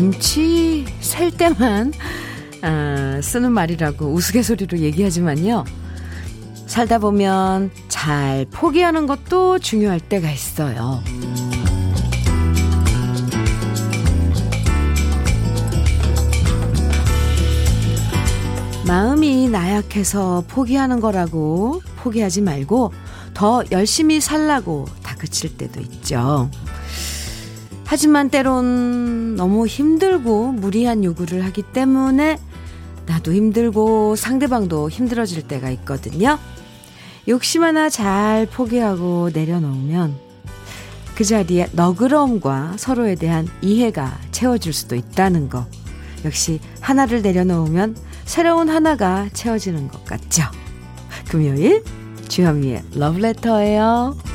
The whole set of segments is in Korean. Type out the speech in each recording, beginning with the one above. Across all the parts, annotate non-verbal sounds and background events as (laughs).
김치 살 때만 아, 쓰는 말이라고 우스갯소리로 얘기하지만요. 살다 보면 잘 포기하는 것도 중요할 때가 있어요. 마음이 나약해서 포기하는 거라고 포기하지 말고 더 열심히 살라고 다그칠 때도 있죠. 하지만 때론 너무 힘들고 무리한 요구를 하기 때문에 나도 힘들고 상대방도 힘들어질 때가 있거든요. 욕심 하나 잘 포기하고 내려놓으면 그 자리에 너그러움과 서로에 대한 이해가 채워질 수도 있다는 거. 역시 하나를 내려놓으면 새로운 하나가 채워지는 것 같죠. 금요일 주현미의 러브레터예요.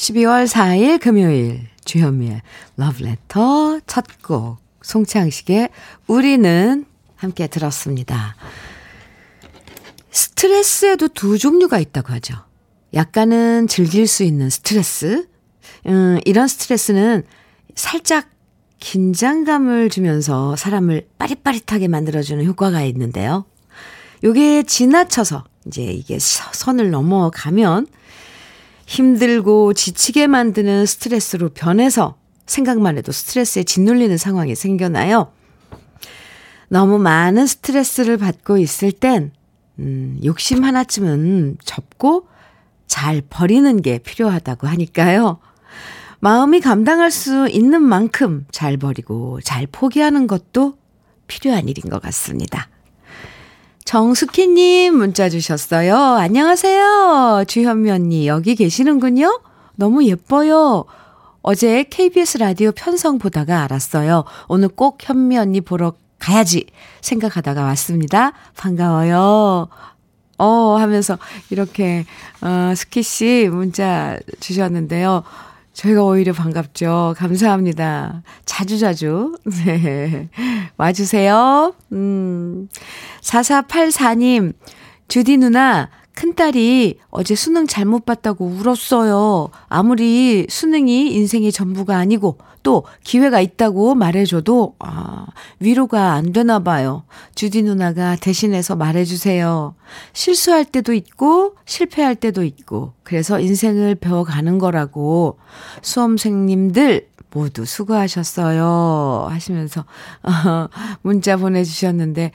12월 4일 금요일 주현미의 러브레터 첫 곡 송창식의 우리는 함께 들었습니다. 스트레스에도 두 종류가 있다고 하죠. 약간은 즐길 수 있는 스트레스. 음, 이런 스트레스는 살짝 긴장감을 주면서 사람을 빠릿빠릿하게 만들어주는 효과가 있는데요. 요게 지나쳐서 이제 이게 선을 넘어가면 힘들고 지치게 만드는 스트레스로 변해서 생각만 해도 스트레스에 짓눌리는 상황이 생겨나요. 너무 많은 스트레스를 받고 있을 땐, 음, 욕심 하나쯤은 접고 잘 버리는 게 필요하다고 하니까요. 마음이 감당할 수 있는 만큼 잘 버리고 잘 포기하는 것도 필요한 일인 것 같습니다. 정숙희님 문자 주셨어요. 안녕하세요. 주현미 언니, 여기 계시는군요. 너무 예뻐요. 어제 KBS 라디오 편성 보다가 알았어요. 오늘 꼭 현미 언니 보러 가야지 생각하다가 왔습니다. 반가워요. 어, 하면서 이렇게, 어, 스키 씨 문자 주셨는데요. 저희가 오히려 반갑죠. 감사합니다. 자주 자주. (laughs) 네. 와주세요. 음. 4484님, 주디 누나, 큰딸이 어제 수능 잘못 봤다고 울었어요. 아무리 수능이 인생의 전부가 아니고 또 기회가 있다고 말해줘도 아, 위로가 안 되나 봐요. 주디 누나가 대신해서 말해주세요. 실수할 때도 있고 실패할 때도 있고 그래서 인생을 배워가는 거라고 수험생님들 모두 수고하셨어요. 하시면서 어, (laughs) 문자 보내주셨는데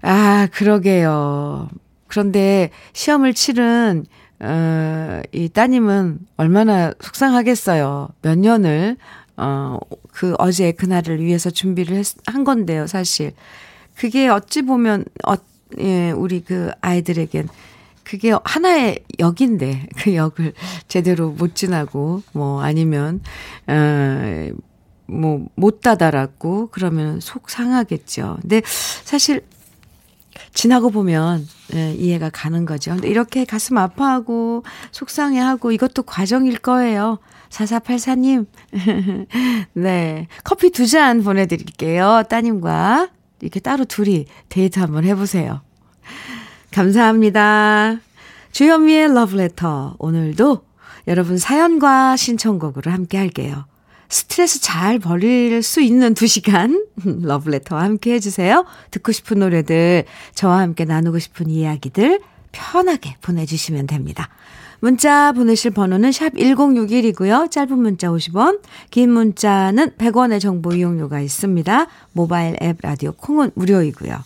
아 그러게요. 그런데 시험을 치른 어, 이 따님은 얼마나 속상하겠어요. 몇 년을 어, 그 어제 그날을 위해서 준비를 했, 한 건데요, 사실. 그게 어찌 보면 어, 예, 우리 그 아이들에겐 그게 하나의 역인데 그 역을 제대로 못 지나고 뭐 아니면 어, 뭐못 다다랐고 그러면 속 상하겠죠. 근데 사실 지나고 보면 예, 이해가 가는 거죠. 근데 이렇게 가슴 아파하고 속상해하고 이것도 과정일 거예요. 4484님. (laughs) 네. 커피 두 잔 보내드릴게요. 따님과 이렇게 따로 둘이 데이트 한번 해보세요. 감사합니다. 주현미의 러브레터. 오늘도 여러분 사연과 신청곡으로 함께 할게요. 스트레스 잘 버릴 수 있는 두 시간 (laughs) 러브레터와 함께 해주세요. 듣고 싶은 노래들, 저와 함께 나누고 싶은 이야기들 편하게 보내주시면 됩니다. 문자 보내실 번호는 샵 1061이고요. 짧은 문자 50원, 긴 문자는 100원의 정보 이용료가 있습니다. 모바일 앱 라디오 콩은 무료이고요.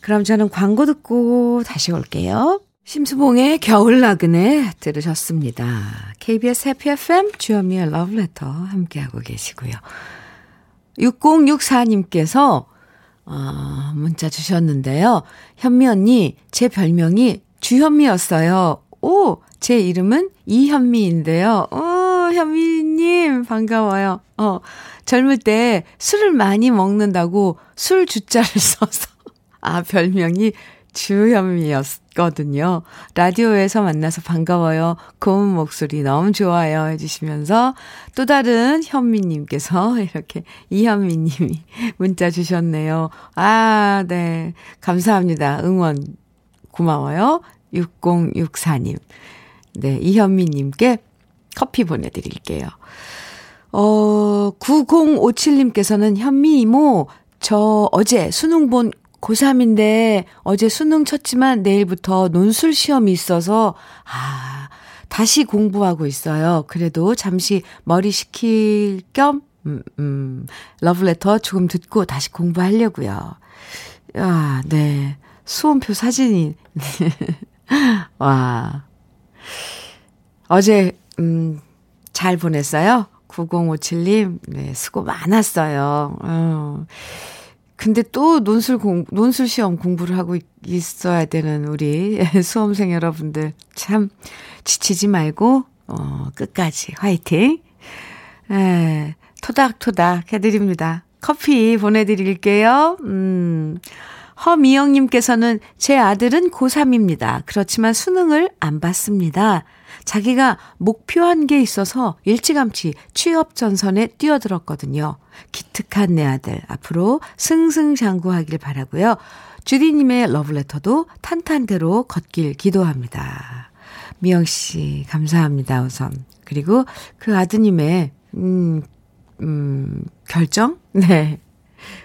그럼 저는 광고 듣고 다시 올게요. 심수봉의 겨울 나그네 들으셨습니다. KBS 해피 FM 주현미의 러브레터 함께하고 계시고요. 6064님께서 어, 문자 주셨는데요. 현미 언니, 제 별명이 주현미였어요. 오, 제 이름은 이현미인데요. 오, 현미님, 반가워요. 어, 젊을 때 술을 많이 먹는다고 술 주자를 (laughs) 써서, 아, 별명이 주현미였거든요. 라디오에서 만나서 반가워요. 고운 목소리 너무 좋아요. 해주시면서 또 다른 현미님께서 (laughs) 이렇게 이현미님이 문자 주셨네요. 아, 네. 감사합니다. 응원 고마워요. 6064님. 네, 이현미님께 커피 보내드릴게요. 어, 9057님께서는 현미 이모, 저 어제 수능 본 고3인데 어제 수능 쳤지만 내일부터 논술 시험이 있어서, 아, 다시 공부하고 있어요. 그래도 잠시 머리 식힐 겸, 음, 음, 러브레터 조금 듣고 다시 공부하려고요. 아, 네. 수험표 사진이. (laughs) 와. 어제, 음, 잘 보냈어요? 9057님, 네, 수고 많았어요. 어. 근데 또 논술 공, 논술 시험 공부를 하고 있어야 되는 우리 (laughs) 수험생 여러분들 참 지치지 말고, 어, 끝까지 화이팅! 에, 토닥토닥 해드립니다. 커피 보내드릴게요. 음, 허미영님께서는 제 아들은 고3입니다. 그렇지만 수능을 안 봤습니다. 자기가 목표한 게 있어서 일찌감치 취업 전선에 뛰어들었거든요. 기특한 내 아들 앞으로 승승장구하길 바라고요. 주디님의 러브레터도 탄탄대로 걷길 기도합니다. 미영 씨 감사합니다 우선 그리고 그 아드님의 음, 음 결정 (laughs) 네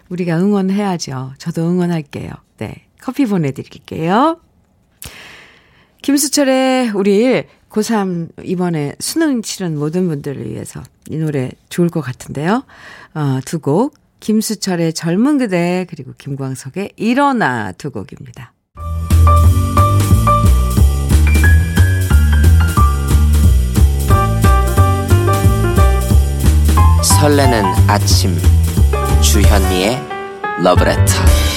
우리가 응원해야죠. 저도 응원할게요. 네 커피 보내드릴게요. 김수철의 우리 고3 이번에 수능 치른 모든 분들을 위해서 이 노래 좋을 것 같은데요. 어, 두 곡. 김수철의 젊은 그대 그리고 김광석의 일어나 두 곡입니다. 설레는 아침 주현미의 러브레터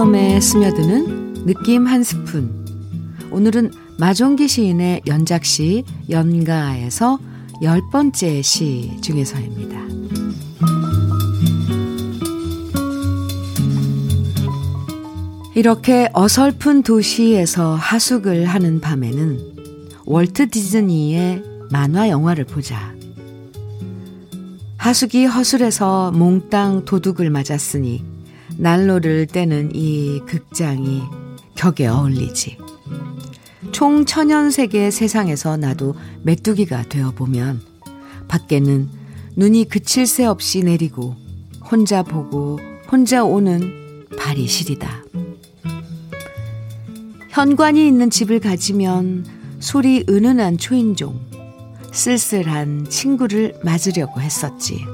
마음에 스며드는 느낌 한 스푼. 오늘은 마종기 시인의 연작시 연가에서 열 번째 시 중에서입니다. 이렇게 어설픈 도시에서 하숙을 하는 밤에는 월트 디즈니의 만화 영화를 보자. 하숙이 허술해서 몽땅 도둑을 맞았으니 난로를 떼는 이 극장이 격에 어울리지. 총 천연세계 세상에서 나도 메뚜기가 되어보면 밖에는 눈이 그칠 새 없이 내리고 혼자 보고 혼자 오는 발이 시리다. 현관이 있는 집을 가지면 소리 은은한 초인종, 쓸쓸한 친구를 맞으려고 했었지.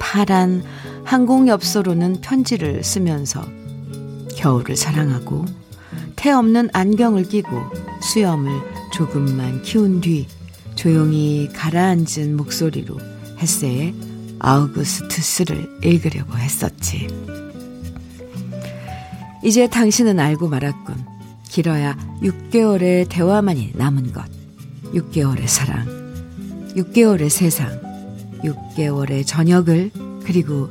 파란 항공엽서로는 편지를 쓰면서 겨울을 사랑하고 태 없는 안경을 끼고 수염을 조금만 키운 뒤 조용히 가라앉은 목소리로 햇세의 아우구스투스를 읽으려고 했었지. 이제 당신은 알고 말았군. 길어야 6개월의 대화만이 남은 것. 6개월의 사랑. 6개월의 세상. 6개월의 저녁을 그리고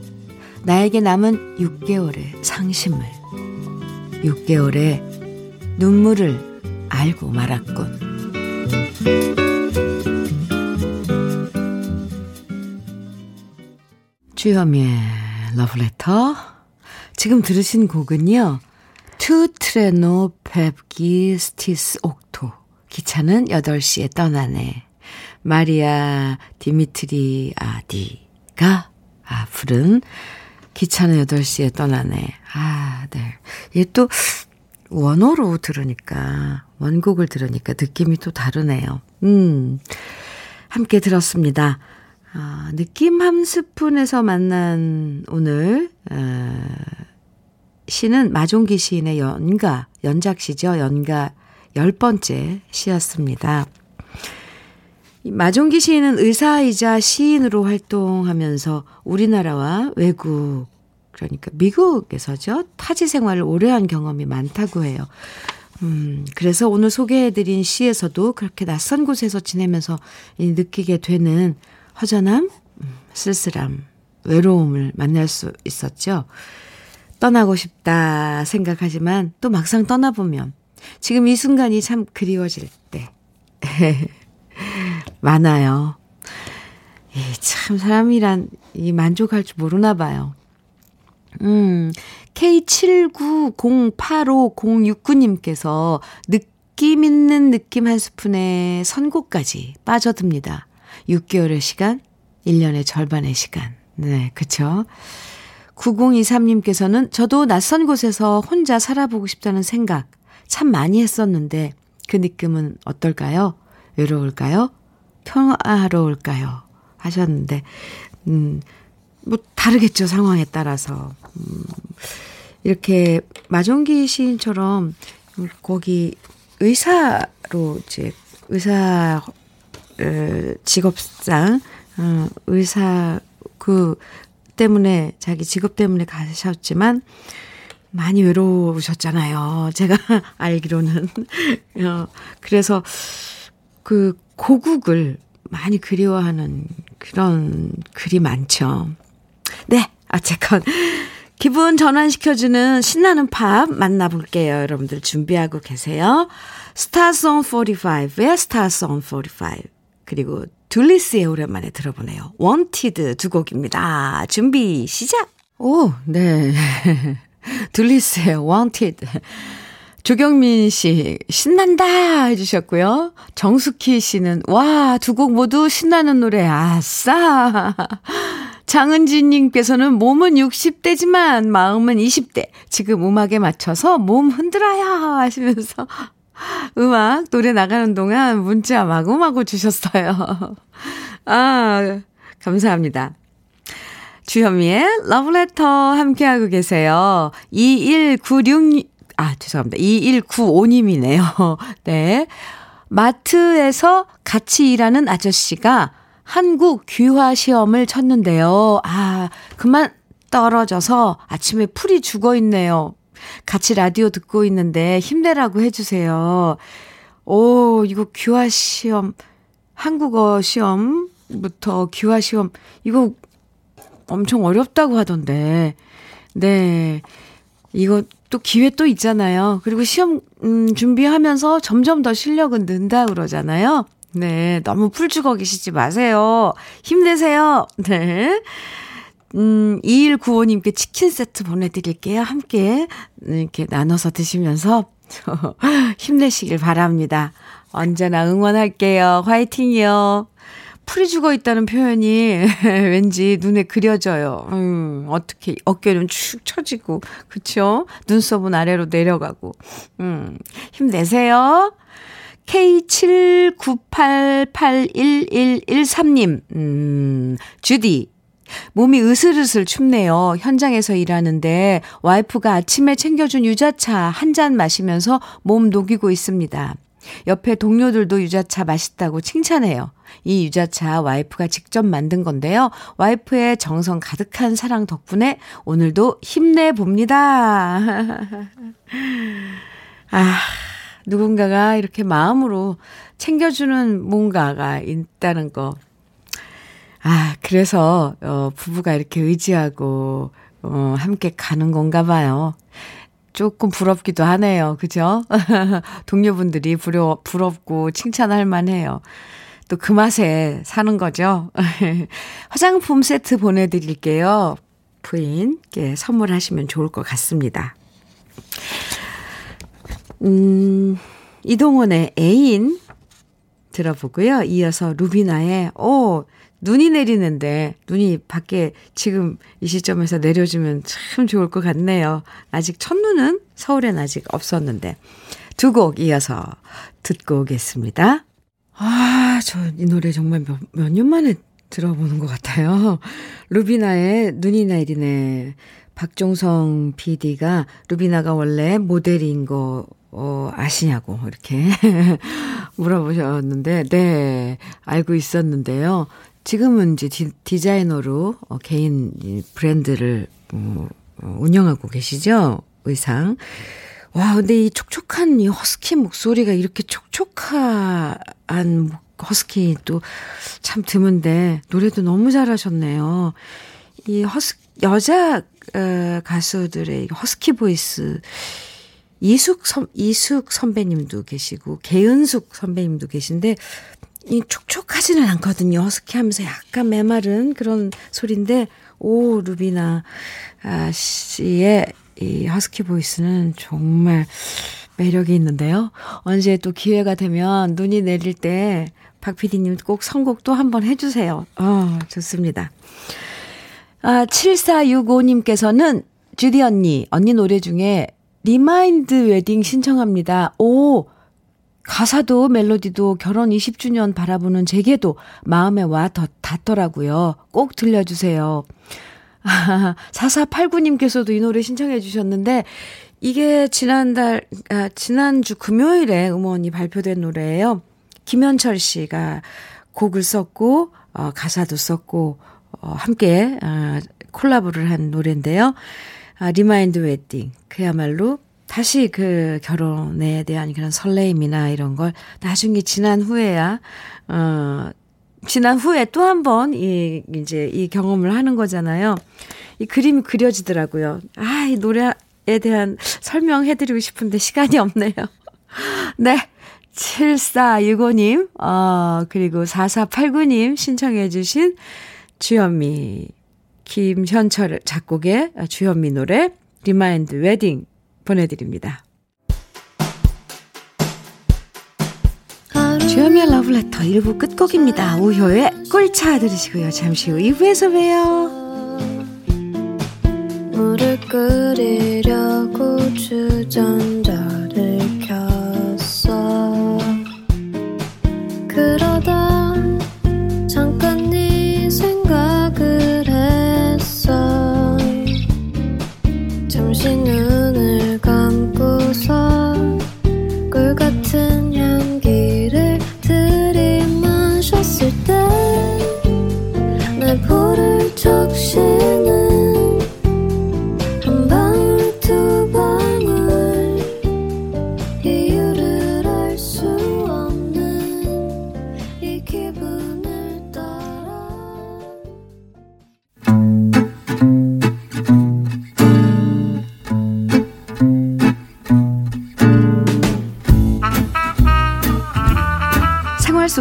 나에게 남은 6개월의 상심을, 6개월의 눈물을 알고 말았군. 주현미의 러브레터. 지금 들으신 곡은요. Το τρένο φεύγει στις οκτώ. 기차는 8시에 떠나네. 마리아 디미트리아디가 아, 부른 기차는 8시에 떠나네. 아, 네. 얘 또 원어로 들으니까, 원곡을 들으니까 느낌이 또 다르네요. 음, 함께 들었습니다. 아, 느낌 한 스푼에서 만난 오늘, 어, 시는 마종기 시인의 연가, 연작시죠. 연가 열 번째 시였습니다. 마종기 시인은 의사이자 시인으로 활동하면서 우리나라와 외국, 그러니까 미국에서죠. 타지 생활을 오래 한 경험이 많다고 해요. 음, 그래서 오늘 소개해드린 시에서도 그렇게 낯선 곳에서 지내면서 느끼게 되는 허전함, 음, 쓸쓸함, 외로움을 만날 수 있었죠. 떠나고 싶다 생각하지만 또 막상 떠나보면 지금 이 순간이 참 그리워질 때. (laughs) 많아요. 이 참 사람이란 이 만족할 줄 모르나 봐요. 음, K79085069님께서 느낌 있는 느낌 한 스푼에 선곡까지 빠져듭니다. 6개월의 시간, 1년의 절반의 시간. 네, 그쵸. 9023님께서는 저도 낯선 곳에서 혼자 살아보고 싶다는 생각 참 많이 했었는데 그 느낌은 어떨까요? 외로울까요? 평화로울까요? 하셨는데, 음, 뭐, 다르겠죠, 상황에 따라서. 음, 이렇게 마종기 시인처럼 거기 의사로 이제 의사 직업상 어, 의사 그 때문에 자기 직업 때문에 가셨지만 많이 외로우셨잖아요. 제가 (laughs) 알기로는 (laughs) 어, 그래서 그 고국을 많이 그리워하는 그런 글이 많죠. 네, 어쨌건 기분 전환시켜주는 신나는 팝 만나볼게요. 여러분들 준비하고 계세요. Stars on 45의 Stars on 45 그리고 둘리스의 오랜만에 들어보네요. Wanted 두 곡입니다. 준비 시작! 오, 네. (laughs) 둘리스의 Wanted. 조경민 씨, 신난다! 해주셨고요. 정숙희 씨는, 와, 두 곡 모두 신나는 노래, 아싸! 장은지님께서는 몸은 60대지만 마음은 20대. 지금 음악에 맞춰서 몸 흔들어요! 하시면서 (laughs) 음악, 노래 나가는 동안 문자 마구마구 주셨어요. (laughs) 아, 감사합니다. 주현미의 러브레터 함께하고 계세요. 2196, 아, 죄송합니다. 2195님이네요. (laughs) 네. 마트에서 같이 일하는 아저씨가 한국 귀화 시험을 쳤는데요. 아, 그만 떨어져서 아침에 풀이 죽어 있네요. 같이 라디오 듣고 있는데 힘내라고 해주세요. 오, 이거 귀화 시험, 한국어 시험부터 귀화 시험, 이거 엄청 어렵다고 하던데. 네. 이거 또 기회 또 있잖아요. 그리고 시험, 음, 준비하면서 점점 더 실력은 는다 그러잖아요. 네, 너무 풀 죽어 계시지 마세요. 힘내세요. (laughs) 네. 음, 2195님께 치킨 세트 보내드릴게요. 함께 이렇게 나눠서 드시면서 (laughs) 힘내시길 바랍니다. 언제나 응원할게요. 화이팅이요. 풀이 죽어 있다는 표현이 (laughs) 왠지 눈에 그려져요. 음, 어떻게 어깨는 축 처지고, 그쵸? 눈썹은 아래로 내려가고. 음, 힘내세요. K79881113님, 음, 주디. 몸이 으슬으슬 춥네요. 현장에서 일하는데 와이프가 아침에 챙겨준 유자차 한 잔 마시면서 몸 녹이고 있습니다. 옆에 동료들도 유자차 맛있다고 칭찬해요. 이 유자차 와이프가 직접 만든 건데요. 와이프의 정성 가득한 사랑 덕분에 오늘도 힘내봅니다. (laughs) 아, 누군가가 이렇게 마음으로 챙겨주는 뭔가가 있다는 거. 아, 그래서, 어, 부부가 이렇게 의지하고, 어, 함께 가는 건가 봐요. 조금 부럽기도 하네요. 그죠? (laughs) 동료분들이 부러, 부럽고 칭찬할 만해요. 또 그 맛에 사는 거죠. (laughs) 화장품 세트 보내드릴게요. 부인께 선물하시면 좋을 것 같습니다. 음, 이동원의 애인 들어보고요. 이어서 루비나의, 오, 눈이 내리는데, 눈이 밖에 지금 이 시점에서 내려주면 참 좋을 것 같네요. 아직 첫눈은 서울엔 아직 없었는데. 두 곡 이어서 듣고 오겠습니다. 아, 저 이 노래 정말 몇, 몇 년 만에 들어보는 것 같아요. 루비나의 눈이 내리네. 박종성 PD가 루비나가 원래 모델인 거 어, 아시냐고, 이렇게 (laughs) 물어보셨는데, 네, 알고 있었는데요. 지금은 이제 디, 디자이너로 어, 개인 브랜드를 어, 어, 운영하고 계시죠? 의상. 와, 근데 이 촉촉한 이 허스키 목소리가 이렇게 촉촉한 허스키 또 참 드문데, 노래도 너무 잘하셨네요. 이 허스, 여자, 어, 가수들의 허스키 보이스, 이숙 선, 이숙 선배님도 계시고, 계은숙 선배님도 계신데, 이 촉촉하지는 않거든요. 허스키 하면서 약간 메마른 그런 소리인데, 오, 루비나 아, 씨의 이 허스키 보이스는 정말 매력이 있는데요. 언제 또 기회가 되면 눈이 내릴 때 박 PD님 꼭 선곡 또 한번 해주세요. 어, 좋습니다. 아, 7465님께서는 주디 언니, 언니 노래 중에 Remind Wedding 신청합니다. 오, 가사도 멜로디도 결혼 20주년 바라보는 제게도 마음에 와 더, 닿더라고요. 꼭 들려주세요. (laughs) 아, 4489님께서도 이 노래 신청해 주셨는데, 이게 지난달, 아, 지난주 금요일에 음원이 발표된 노래예요. 김현철 씨가 곡을 썼고, 어, 가사도 썼고, 어, 함께, 아, 콜라보를 한 노래인데요. 아, Remind Wedding. 그야말로 다시 그 결혼에 대한 그런 설레임이나 이런 걸 나중에 지난 후에야, 어, 지난 후에 또 한 번, 이, 이제 이 경험을 하는 거잖아요. 이 그림이 그려지더라고요. 아, 이 노래에 대한 설명해드리고 싶은데 시간이 없네요. (laughs) 네. 7465님, 어, 그리고 4489님 신청해주신 주현미, 김현철 작곡의 주현미 노래, Remind Wedding 보내드립니다. 주현미의 러브레터 1부 끝곡입니다. 우효의 꿀차 들으시고요. 잠시 후 2부에서 봬요. 물을 끓이려고 주전자를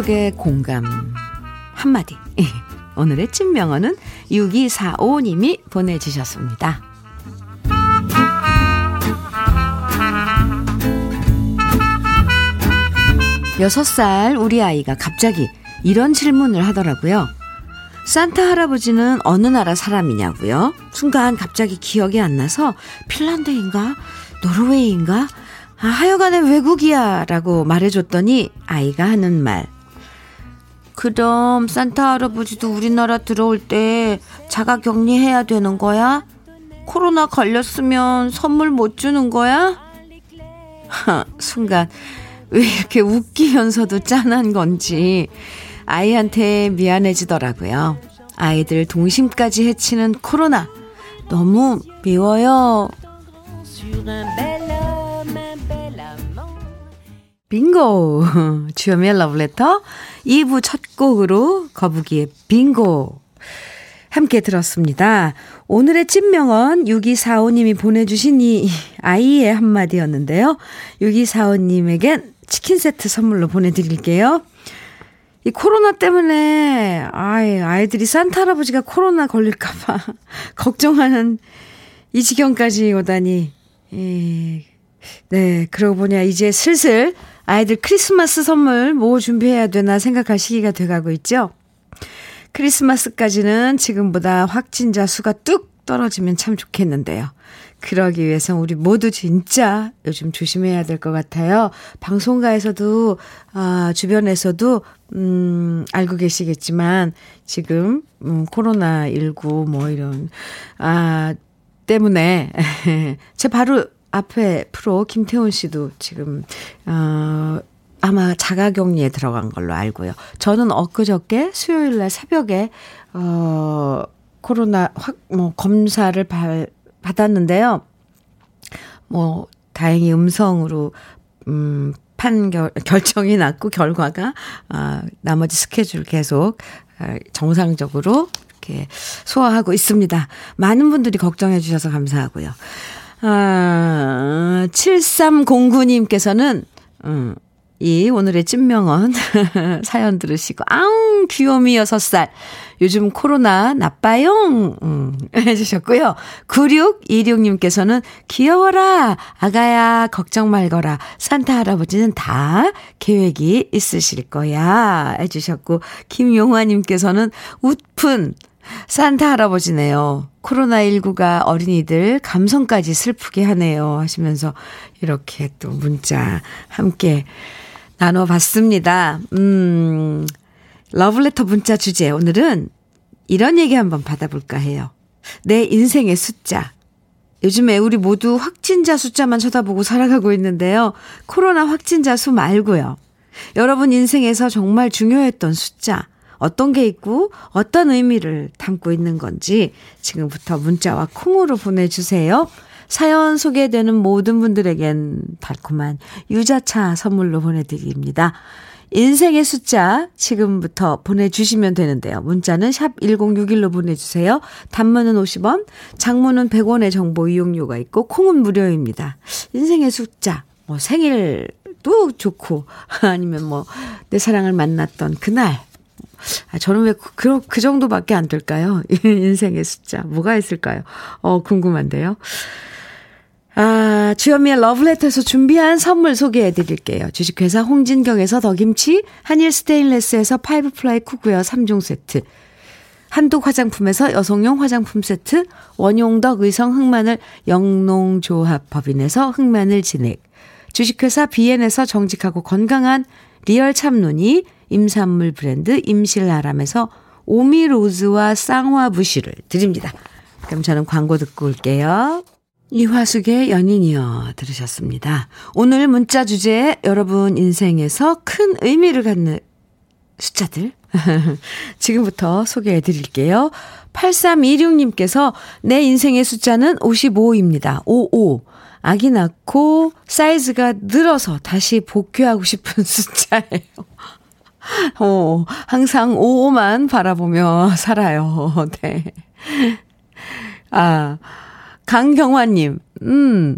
속의 공감 한마디. (laughs) 오늘의 찐명언은 6245님이 보내주셨습니다. 6살 우리 아이가 갑자기 이런 질문을 하더라고요. 산타 할아버지는 어느 나라 사람이냐고요? 순간 갑자기 기억이 안 나서 핀란드인가? 노르웨이인가? 아, 하여간에 외국이야 라고 말해줬더니 아이가 하는 말. 그럼 산타 할아버지도 우리나라 들어올 때 자가 격리해야 되는 거야? 코로나 걸렸으면 선물 못 주는 거야? 하, 순간 왜 이렇게 웃기면서도 짠한 건지 아이한테 미안해지더라고요. 아이들 동심까지 해치는 코로나 너무 미워요. 빙고 (laughs) 주여미의 러브레터 2부 첫 곡으로 거북이의 빙고 함께 들었습니다. 오늘의 찐명언 6245님이 보내주신 이 아이의 한마디였는데요. 6245님에겐 치킨 세트 선물로 보내드릴게요. 이 코로나 때문에 아이, 아이들이 산타 할아버지가 코로나 걸릴까봐 (laughs) 걱정하는 이 지경까지 오다니. 예. 네, 그러고 보냐 이제 슬슬 아이들 크리스마스 선물 뭐 준비해야 되나 생각할 시기가 돼가고 있죠. 크리스마스까지는 지금보다 확진자 수가 뚝 떨어지면 참 좋겠는데요. 그러기 위해서 우리 모두 진짜 요즘 조심해야 될 것 같아요. 방송가에서도, 아, 주변에서도, 음, 알고 계시겠지만, 지금, 음, 코로나19 뭐 이런, 아, 때문에, (laughs) 제 바로 앞에 프로 김태훈 씨도 지금, 어, 아마 자가격리에 들어간 걸로 알고요. 저는 엊그저께 수요일 날 새벽에, 어, 코로나 확, 뭐, 검사를 발, 받았는데요. 뭐, 다행히 음성으로, 음, 판결, (laughs) 결정이 났고, 결과가, 아, 나머지 스케줄 계속, 아, 정상적으로 이렇게 소화하고 있습니다. 많은 분들이 걱정해 주셔서 감사하고요. 아, 7309님께서는, 음, 이 오늘의 찐명언 (laughs) 사연 들으시고 아웅 귀요미 6살. 요즘 코로나 나빠요? 음, (laughs) 해주셨고요. 9626님께서는 귀여워라 아가야 걱정 말거라. 산타 할아버지는 다 계획이 있으실 거야. 해주셨고 김용화님께서는 웃픈 산타 할아버지네요. 코로나19가 어린이들 감성까지 슬프게 하네요. 하시면서 이렇게 또 문자 함께 나눠봤습니다. 음, 러블레터 문자 주제. 오늘은 이런 얘기 한번 받아볼까 해요. 내 인생의 숫자. 요즘에 우리 모두 확진자 숫자만 쳐다보고 살아가고 있는데요. 코로나 확진자 수 말고요. 여러분 인생에서 정말 중요했던 숫자. 어떤 게 있고 어떤 의미를 담고 있는 건지 지금부터 문자와 콩으로 보내주세요. 사연 소개되는 모든 분들에겐 달콤한 유자차 선물로 보내드립니다. 인생의 숫자 지금부터 보내주시면 되는데요. 문자는 샵 1061로 보내주세요. 단문은 50원, 장문은 100원의 정보 이용료가 있고 콩은 무료입니다. 인생의 숫자, 뭐 생일도 좋고 (laughs) 아니면 뭐 내 사랑을 만났던 그날 아, 저는 왜 그, 그 정도밖에 안 될까요? (laughs) 인생의 숫자. 뭐가 있을까요? 어, 궁금한데요. 아, 주현미의 러브레터에서 준비한 선물 소개해 드릴게요. 주식회사 홍진경에서 더김치, 한일 스테인레스에서 five ply cookware 3종 세트, 한독 화장품에서 여성용 화장품 세트, 원용덕 의성 흑마늘 영농조합 법인에서 흑마늘 진액, 주식회사 비엔에서 정직하고 건강한 리얼 참눈이 임산물 브랜드 임실아람에서 오미로즈와 쌍화부시를 드립니다. 그럼 저는 광고 듣고 올게요. 이화숙의 연인이여 들으셨습니다. 오늘 문자 주제 여러분 인생에서 큰 의미를 갖는 숫자들 (laughs) 지금부터 소개해 드릴게요. 8326님께서 내 인생의 숫자는 55입니다. 55. 아기 낳고 사이즈가 늘어서 다시 복귀하고 싶은 (laughs) 숫자예요. 어, 항상 55만 바라보며 살아요. (laughs) 네. 아, 강경화님, 음,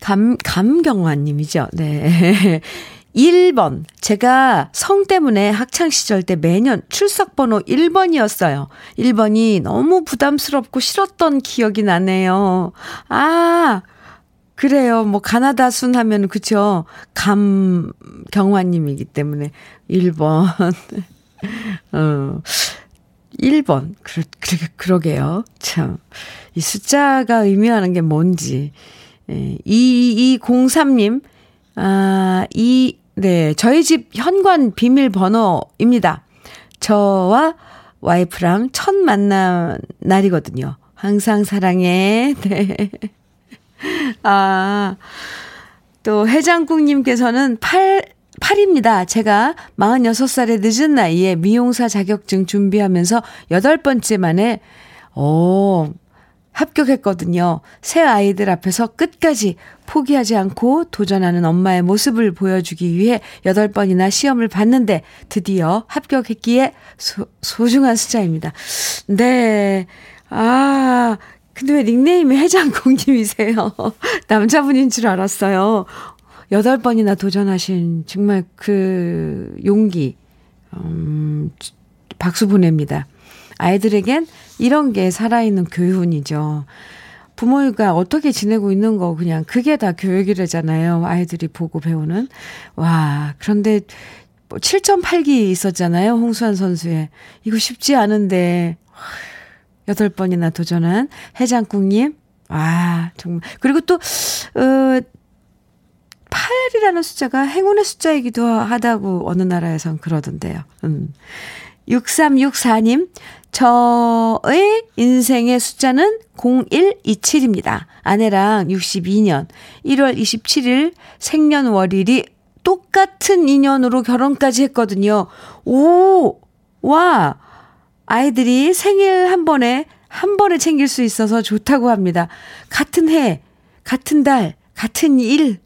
감, 감경화님이죠. 네. (laughs) 1번. 제가 성 때문에 학창시절 때 매년 출석번호 1번이었어요. 1번이 너무 부담스럽고 싫었던 기억이 나네요. 아, 그래요. 뭐, 가나다 순 하면, 그쵸. 감, 경화님이기 때문에 1번. (laughs) 어, 1번. 그러, 그러, 그러게요. 참. 이 숫자가 의미하는 게 뭔지. 예, 2203님, 아, 이, 네. 저희 집 현관 비밀번호입니다. 저와 와이프랑 첫 만난 날이거든요. 항상 사랑해. (laughs) 네. 아, 또 해장국님께서는 8, 8입니다. 제가 46살의 늦은 나이에 미용사 자격증 준비하면서 여덟 번째 만에, 오, 합격했거든요. 새 아이들 앞에서 끝까지 포기하지 않고 도전하는 엄마의 모습을 보여주기 위해 여덟 번이나 시험을 봤는데 드디어 합격했기에 소, 소중한 숫자입니다. 네. 아, 근데 왜 닉네임이 해장국님이세요? (laughs) 남자분인 줄 알았어요. 여덟 번이나 도전하신 정말 그 용기, 음, 박수 보냅니다. 아이들에겐 이런 게 살아있는 교훈이죠. 부모가 어떻게 지내고 있는 거 그냥 그게 다 교육이라잖아요. 아이들이 보고 배우는. 와, 그런데 뭐 7.8기 있었잖아요. 홍수환 선수의. 이거 쉽지 않은데. 여덟 번이나 도전한 해장국님. 아, 정말. 그리고 또, 어, 8이라는 숫자가 행운의 숫자이기도 하다고 어느 나라에선 그러던데요. 음. 6364님, 저의 인생의 숫자는 0127입니다. 아내랑 62년 1월 27일 생년월일이 똑같은 인연으로 결혼까지 했거든요. 오! 와! 아이들이 생일 한 번에 한 번에 챙길 수 있어서 좋다고 합니다. 같은 해, 같은 달, 같은 일.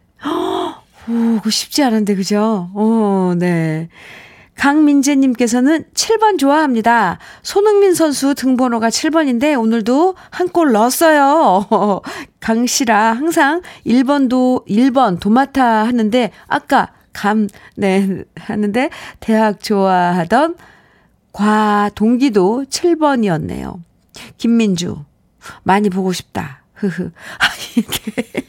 오, 그거 쉽지 않은데, 그죠? 어, 네. 강민재님께서는 7번 좋아합니다. 손흥민 선수 등번호가 7번인데 오늘도 한 골 넣었어요. (laughs) 강 씨라 항상 1번도 1번 도맡아 하는데 아까 감, 네, 하는데, 대학 좋아하던 과 동기도 7번이었네요. 김민주, 많이 보고 싶다. 흐흐. (laughs) 아, 이게.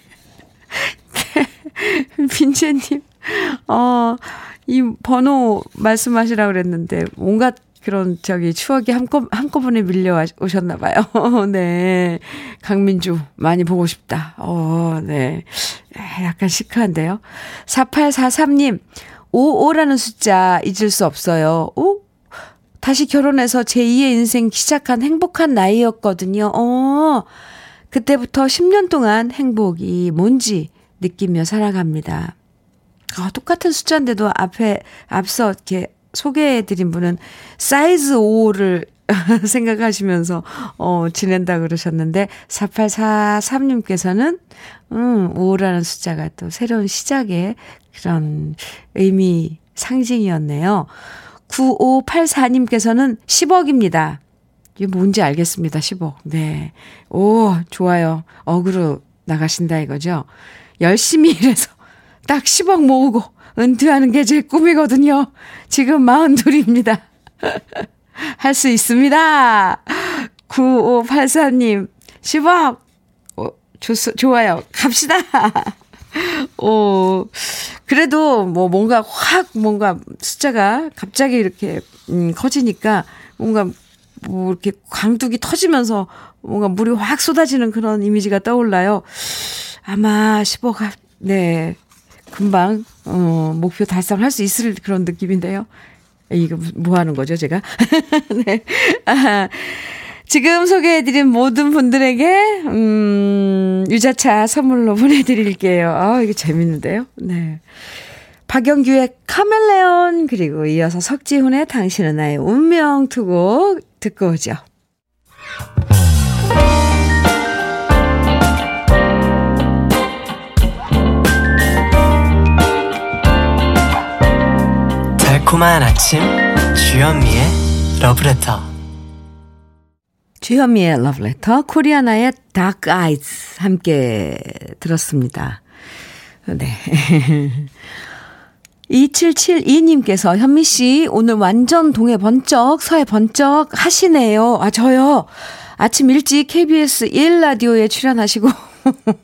(laughs) 빈재님, 어, 이 번호 말씀하시라 그랬는데, 온갖 그런 저기 추억이 한꺼, 한꺼번에 밀려오셨나 봐요. (laughs) 네. 강민주, 많이 보고 싶다. 어, 네. 약간 시크한데요. 4843님, 55라는 숫자 잊을 수 없어요. 오? 다시 결혼해서 제2의 인생 시작한 행복한 나이였거든요. 어, 그때부터 10년 동안 행복이 뭔지 느끼며 살아갑니다. 아, 똑같은 숫자인데도 앞에, 앞서 이렇게 소개해드린 분은 사이즈 5를 (laughs) 생각하시면서, 어, 지낸다 그러셨는데, 4843님께서는, 음, 5라는 숫자가 또 새로운 시작의 그런 의미, 상징이었네요. 9584님께서는 10억입니다. 이게 뭔지 알겠습니다. 10억. 네. 오, 좋아요. 억으로 나가신다 이거죠. 열심히 일해서 딱 10억 모으고 은퇴하는 게 제 꿈이거든요. 지금 42입니다. (laughs) 할 수 있습니다. 9584님, 10억! 어, 좋, 좋아요. 갑시다. (laughs) 오, 그래도 뭐 뭔가 확 뭔가 숫자가 갑자기 이렇게 음, 커지니까 뭔가 뭐 이렇게 광둑이 터지면서 뭔가 물이 확 쏟아지는 그런 이미지가 떠올라요. 아마 10억, 네. 금방, 어, 목표 달성할 수 있을 그런 느낌인데요. 이거 뭐 하는 거죠, 제가? (laughs) 네. 아, 지금 소개해드린 모든 분들에게, 음, 유자차 선물로 (laughs) 보내드릴게요. 아, 이게 재밌는데요? 네. 박영규의 카멜레온, 그리고 이어서 석지훈의 당신은 나의 운명 투곡 듣고 오죠. 달콤한 아침, 주현미의 러브레터. 주현미의 러브레터, 코리아나의 Dark Eyes 함께 들었습니다. 네. (laughs) 2772님께서 현미 씨 오늘 완전 동에 번쩍 서에 번쩍 하시네요. 아 저요. 아침 일찍 KBS 1 라디오에 출연하시고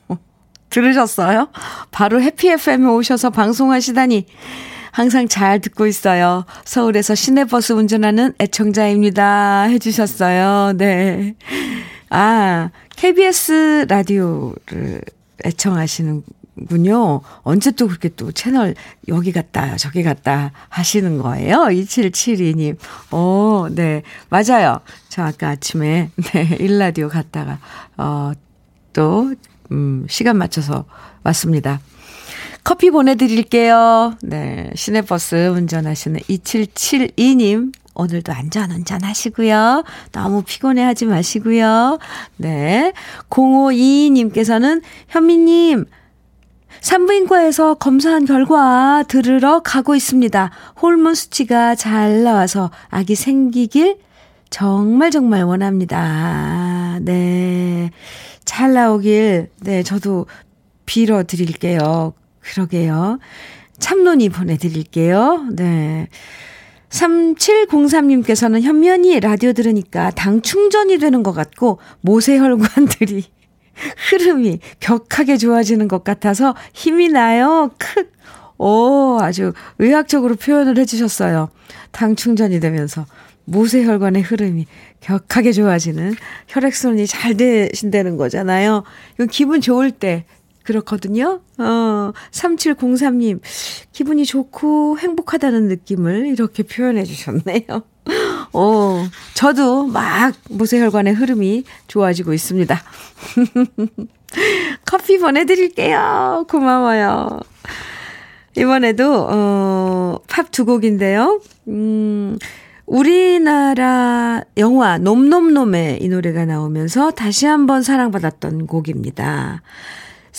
(laughs) 들으셨어요? 바로 해피 FM에 오셔서 방송하시다니 항상 잘 듣고 있어요. 서울에서 시내버스 운전하는 애청자입니다. 해주셨어요. 네. 아, KBS 라디오를 애청하시는군요. 언제 또 그렇게 또 채널 여기 갔다, 저기 갔다 하시는 거예요? 2772님. 오, 네. 맞아요. 저 아까 아침에, 네, 일라디오 갔다가, 어, 또, 음, 시간 맞춰서 왔습니다. 커피 보내드릴게요. 네. 시내버스 운전하시는 2772님. 오늘도 안전 운전 하시고요. 너무 피곤해 하지 마시고요. 네. 0522님께서는 현미님, 산부인과에서 검사한 결과 들으러 가고 있습니다. 호르몬 수치가 잘 나와서 아기 생기길 정말 정말 원합니다. 네. 잘 나오길, 네, 저도 빌어 드릴게요. 그러게요. 참론이 보내드릴게요. 네. 3703님께서는 현면이 라디오 들으니까 당 충전이 되는 것 같고 모세혈관들이 (laughs) 흐름이 격하게 좋아지는 것 같아서 힘이 나요. 크. 오, 아주 의학적으로 표현을 해주셨어요. 당 충전이 되면서 모세혈관의 흐름이 격하게 좋아지는 혈액순환이 잘 되신다는 거잖아요. 이건 기분 좋을 때 그렇거든요. 어, 3703님, 기분이 좋고 행복하다는 느낌을 이렇게 표현해 주셨네요. 어, 저도 막 모세혈관의 흐름이 좋아지고 있습니다. (laughs) 커피 보내드릴게요. 고마워요. 이번에도, 어, 팝 두 곡인데요. 음, 우리나라 영화 놈놈놈에 이 노래가 나오면서 다시 한번 사랑받았던 곡입니다.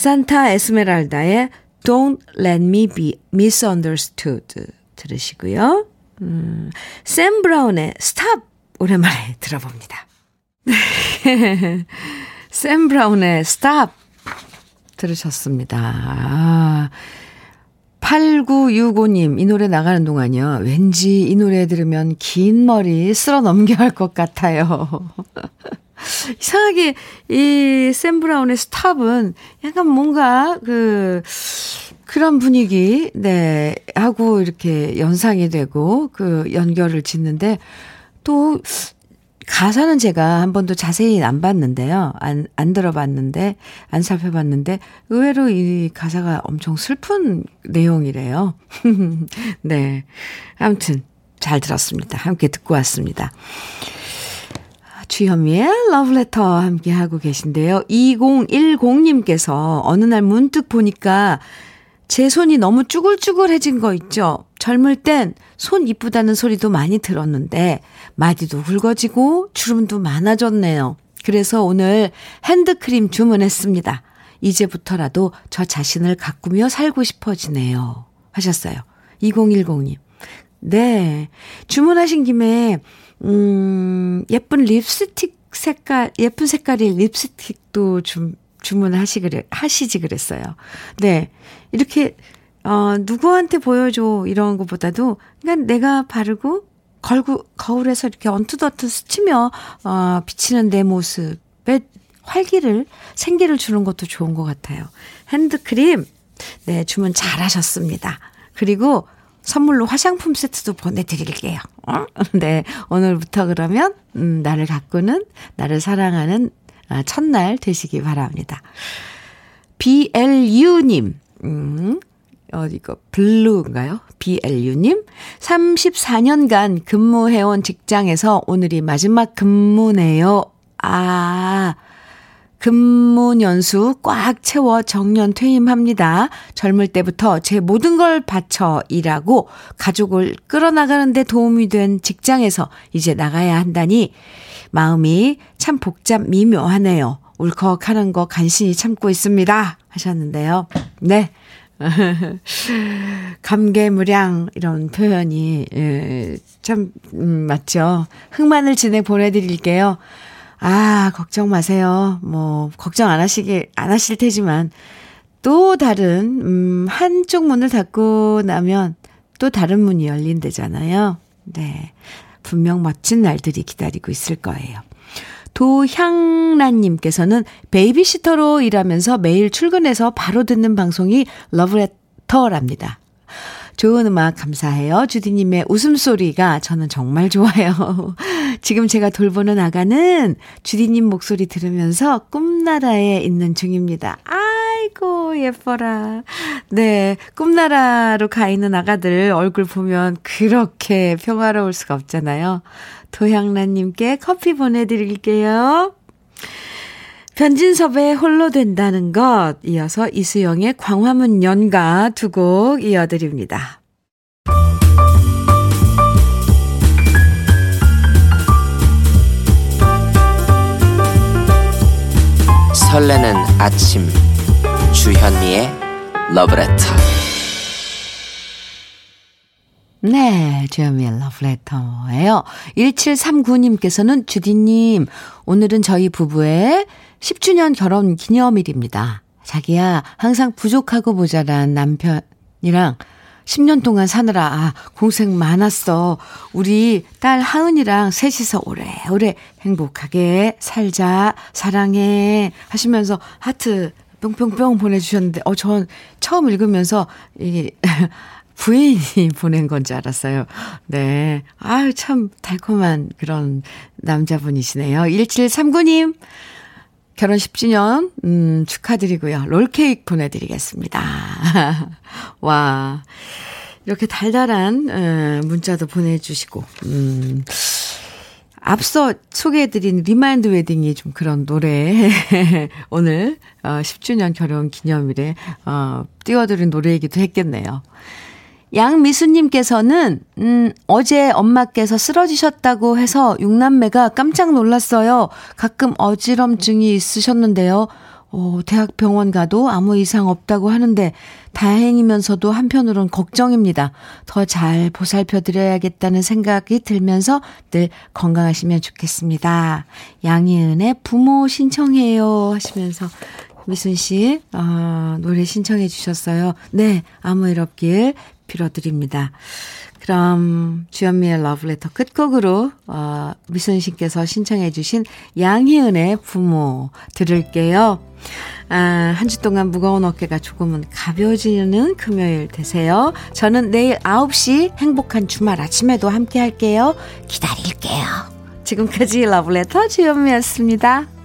산타 에스메랄다의 Don't Let Me Be Misunderstood 들으시고요. 음, 샘 브라운의 Stop 오랜만에 (laughs) 들어봅니다. (laughs) 샘 브라운의 Stop 들으셨습니다. 아, 8965님, 이 노래 나가는 동안요. 왠지 이 노래 들으면 긴 머리 쓸어 넘겨야 할 것 같아요. (laughs) 이상하게 이 샘 브라운의 스탑은 약간 뭔가 그 그런 분위기 네 하고 이렇게 연상이 되고 그 연결을 짓는데 또 가사는 제가 한 번도 자세히 안 봤는데요. 안, 안 들어봤는데, 안 살펴봤는데, 의외로 이 가사가 엄청 슬픈 내용이래요. (laughs) 네. 아무튼, 잘 들었습니다. 함께 듣고 왔습니다. 주현미의 러브레터 함께 하고 계신데요. 2010님께서 어느 날 문득 보니까 제 손이 너무 쭈글쭈글해진 거 있죠? 젊을 땐 손 이쁘다는 소리도 많이 들었는데 마디도 굵어지고 주름도 많아졌네요. 그래서 오늘 핸드크림 주문했습니다. 이제부터라도 저 자신을 가꾸며 살고 싶어지네요. 하셨어요. 2010님. 네. 주문하신 김에 음, 예쁜 립스틱 색깔, 예쁜 색깔의 립스틱도 좀 주문하시 그래, 하시지 그랬어요. 네. 이렇게, 어, 누구한테 보여줘, 이런 것보다도, 그냥 내가 바르고, 걸고, 거울에서 이렇게 언투더투 스치며, 어, 비치는 내 모습에 활기를, 생기를 주는 것도 좋은 것 같아요. 핸드크림, 네, 주문 잘 하셨습니다. 그리고, 선물로 화장품 세트도 보내드릴게요. 어? (laughs) 네. 오늘부터 그러면, 음, 나를 가꾸는, 나를 사랑하는 아, 첫날 되시기 바랍니다. BLU님, 음, 어, 이거, 블루인가요? BLU님, 34년간 근무해온 직장에서 오늘이 마지막 근무네요. 아, 근무 연수 꽉 채워 정년 퇴임합니다. 젊을 때부터 제 모든 걸 바쳐 일하고 가족을 끌어나가는데 도움이 된 직장에서 이제 나가야 한다니 마음이 참 복잡 미묘하네요. 울컥하는 거 간신히 참고 있습니다. 하셨는데요. 네. (laughs) 감개무량 이런 표현이 예, 참 음, 맞죠. 흑마늘 진행 보내드릴게요. 아, 걱정 마세요. 뭐, 걱정 안 하시길, 안 하실 테지만, 또 다른, 음, 한쪽 문을 닫고 나면 또 다른 문이 열린대잖아요. 네. 분명 멋진 날들이 기다리고 있을 거예요. 도향란님께서는 베이비시터로 일하면서 매일 출근해서 바로 듣는 방송이 러브레터랍니다. 좋은 음악 감사해요. 주디님의 웃음소리가 저는 정말 좋아요. 지금 제가 돌보는 아가는 주디님 목소리 들으면서 꿈나라에 있는 중입니다. 아이고, 예뻐라. 네. 꿈나라로 가 있는 아가들 얼굴 보면 그렇게 평화로울 수가 없잖아요. 도향란님께 커피 보내드릴게요. 변진섭의 홀로 된다는 것 이어서 이수영의 광화문 연가 두 곡 이어드립니다. 설레는 아침 주현미의 러브레터 네, 주현미의 러브레터예요. 1739님께서는 주디님, 오늘은 저희 부부의 10주년 결혼 기념일입니다. 자기야, 항상 부족하고 모자란 남편이랑 10년 동안 사느라, 아, 공생 많았어. 우리 딸 하은이랑 셋이서 오래오래 행복하게 살자, 사랑해. 하시면서 하트 뿅뿅뿅 보내주셨는데, 어, 전 처음 읽으면서, 이게, (laughs) 부인이 보낸 건지 알았어요. 네. 아유, 참 달콤한 그런 남자분이시네요. 1739님, 결혼 10주년, 음, 축하드리고요. 롤케이크 보내드리겠습니다. (laughs) 와. 이렇게 달달한, 어, 문자도 보내주시고, 음, 앞서 소개해드린 Remind Wedding이 좀 그런 노래, (laughs) 오늘, 어, 10주년 결혼 기념일에, 어, 띄워드린 노래이기도 했겠네요. 양미수님께서는, 음, 어제 엄마께서 쓰러지셨다고 해서 육남매가 깜짝 놀랐어요. 가끔 어지럼증이 있으셨는데요. 어, 대학병원 가도 아무 이상 없다고 하는데 다행이면서도 한편으론 걱정입니다. 더 잘 보살펴 드려야겠다는 생각이 들면서 늘 건강하시면 좋겠습니다. 양희은의 부모 신청해요 하시면서 미순 씨, 어, 노래 신청해 주셨어요. 네, 아무 일 없길 빌어드립니다. 그럼 주현미의 러브레터 끝곡으로 어, 미순 씨께서 신청해 주신 양희은의 부모 들을게요. 아, 한 주 동안 무거운 어깨가 조금은 가벼워지는 금요일 되세요. 저는 내일 9시 행복한 주말 아침에도 함께 할게요. 기다릴게요. 지금까지 러브레터 주현미였습니다.